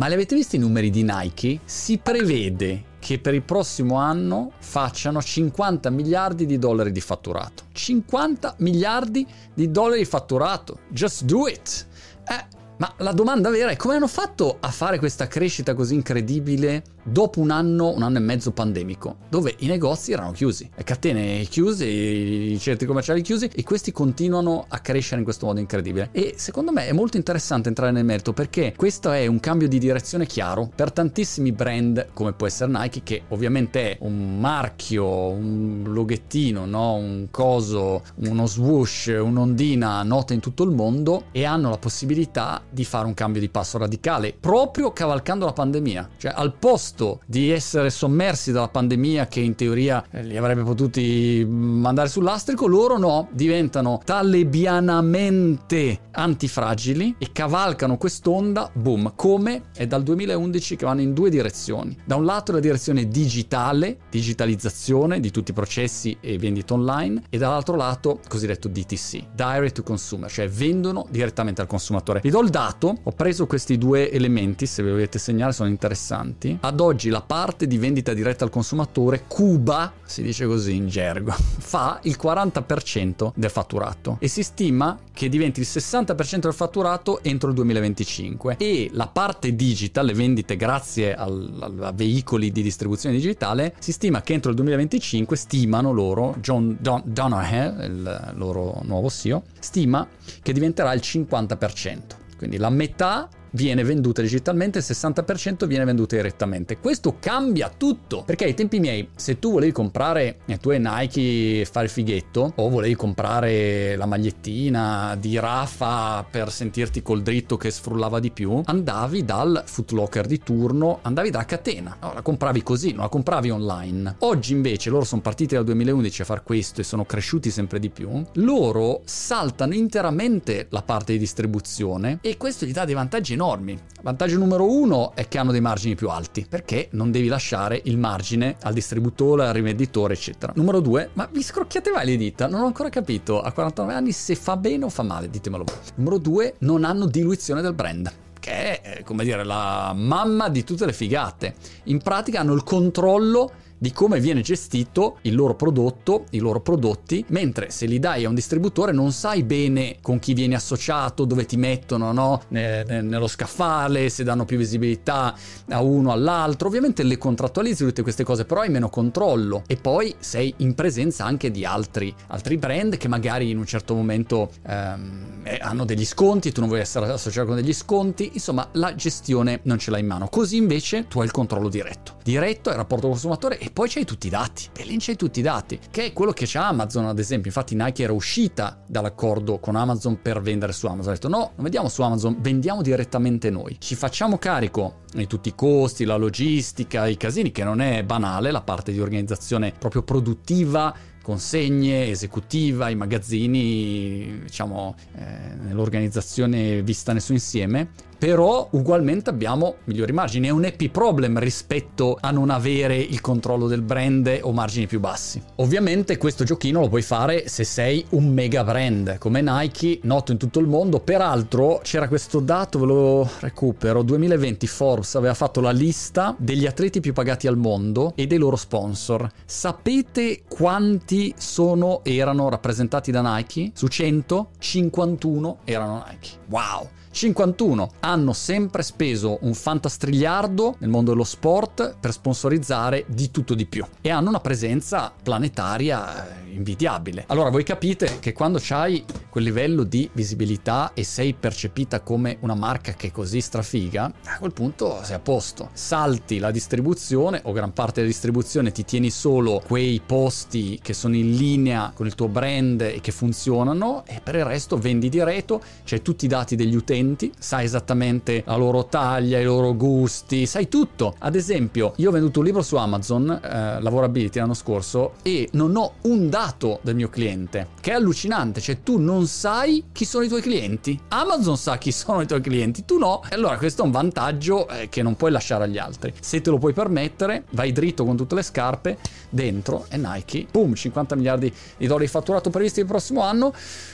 Ma li avete visto i numeri di Nike? Si prevede che per il prossimo anno facciano 50 miliardi di dollari di fatturato. 50 miliardi di dollari di fatturato. Just do it. Eh, ma la domanda vera è come hanno fatto a fare questa crescita così incredibile dopo un anno, un anno e mezzo pandemico, dove i negozi erano chiusi, le catene chiuse, i centri commerciali chiusi e questi continuano a crescere in questo modo incredibile. E secondo me è molto interessante entrare nel merito perché questo è un cambio di direzione chiaro per tantissimi brand come può essere Nike che ovviamente è un marchio, un loghettino, no? un coso, uno swoosh, un'ondina nota in tutto il mondo e hanno la possibilità di fare un cambio di passo radicale, proprio cavalcando la pandemia. Cioè, al posto di essere sommersi dalla pandemia, che in teoria eh, li avrebbe potuti mandare sull'astrico, loro no, diventano talebianamente antifragili e cavalcano quest'onda, boom, come è dal 2011 che vanno in due direzioni. Da un lato la direzione digitale, digitalizzazione di tutti i processi e vendita online, e dall'altro lato cosiddetto DTC, Direct to Consumer, cioè vendono direttamente al consumatore. Vi do il dato, ho preso questi due elementi, se ve li volete segnare sono interessanti. Ad oggi la parte di vendita diretta al consumatore, Cuba, si dice così in gergo, fa il 40% del fatturato e si stima che diventi il 60% del fatturato entro il 2025 e la parte digital, le vendite grazie al, a veicoli di distribuzione digitale, si stima che entro il 2025, stimano loro, John Don, il loro nuovo CEO, stima che diventerà il 50%. Quindi la metà viene venduta digitalmente, il 60% viene venduta direttamente. Questo cambia tutto, perché ai tempi miei, se tu volevi comprare e tu hai Nike e fare il fighetto, o volevi comprare la magliettina di Rafa per sentirti col dritto che sfrullava di più, andavi dal footlocker di turno, andavi dalla catena, no, la compravi così, non la compravi online. Oggi invece loro sono partiti dal 2011 a fare questo e sono cresciuti sempre di più, loro saltano interamente la parte di distribuzione e questo gli dà dei vantaggi enormi. Vantaggio numero uno è che hanno dei margini più alti, perché non devi lasciare il margine al distributore, al rivenditore, eccetera. Numero due, ma vi scrocchiate mai le dita? Non ho ancora capito a 49 anni se fa bene o fa male, ditemelo. Numero due, non hanno diluizione del brand che è, come dire, la mamma di tutte le figate. In pratica hanno il controllo di come viene gestito il loro prodotto, i loro prodotti, mentre se li dai a un distributore non sai bene con chi vieni associato, dove ti mettono no? nello scaffale, se danno più visibilità a uno all'altro. Ovviamente le contrattualizzi tutte queste cose, però hai meno controllo e poi sei in presenza anche di altri, altri brand che magari in un certo momento ehm, eh, hanno degli sconti, tu non vuoi essere associato con degli sconti, insomma la gestione non ce l'hai in mano. Così invece tu hai il controllo diretto. Diretto è il rapporto consumatore e poi c'hai tutti i dati. E lì c'hai tutti i dati, che è quello che c'ha Amazon, ad esempio. Infatti, Nike era uscita dall'accordo con Amazon per vendere su Amazon. Ha detto: no, non vendiamo su Amazon, vendiamo direttamente noi. Ci facciamo carico di tutti i costi, la logistica, i casini, che non è banale, la parte di organizzazione proprio produttiva consegne, esecutiva, i magazzini, diciamo, eh, nell'organizzazione vista nel suo insieme, però ugualmente abbiamo migliori margini. È un happy problem rispetto a non avere il controllo del brand o margini più bassi. Ovviamente questo giochino lo puoi fare se sei un mega brand come Nike, noto in tutto il mondo. Peraltro c'era questo dato, ve lo recupero, 2020 Forbes aveva fatto la lista degli atleti più pagati al mondo e dei loro sponsor. Sapete quanti sono erano rappresentati da Nike? Su 100, 51 erano Nike. Wow! 51 hanno sempre speso un fantastrigliardo nel mondo dello sport per sponsorizzare di tutto di più e hanno una presenza planetaria eh, invidiabile. Allora voi capite che quando c'hai quel livello di visibilità e sei percepita come una marca che è così strafiga, a quel punto sei a posto. Salti la distribuzione o gran parte della distribuzione, ti tieni solo quei posti che sono in linea con il tuo brand e che funzionano e per il resto vendi diretto, c'hai tutti i dati degli utenti, sai esattamente la loro taglia, i loro gusti, sai tutto. Ad esempio, io ho venduto un libro su Amazon, eh, Lavorability l'anno scorso, e non ho un dato del mio cliente, che è allucinante, cioè tu non sai chi sono i tuoi clienti. Amazon sa chi sono i tuoi clienti, tu no. E allora questo è un vantaggio eh, che non puoi lasciare agli altri. Se te lo puoi permettere, vai dritto con tutte le scarpe dentro e Nike, boom, 50 miliardi di dollari fatturato previsti il prossimo anno.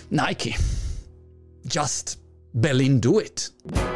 Nike. Just Berlin do it.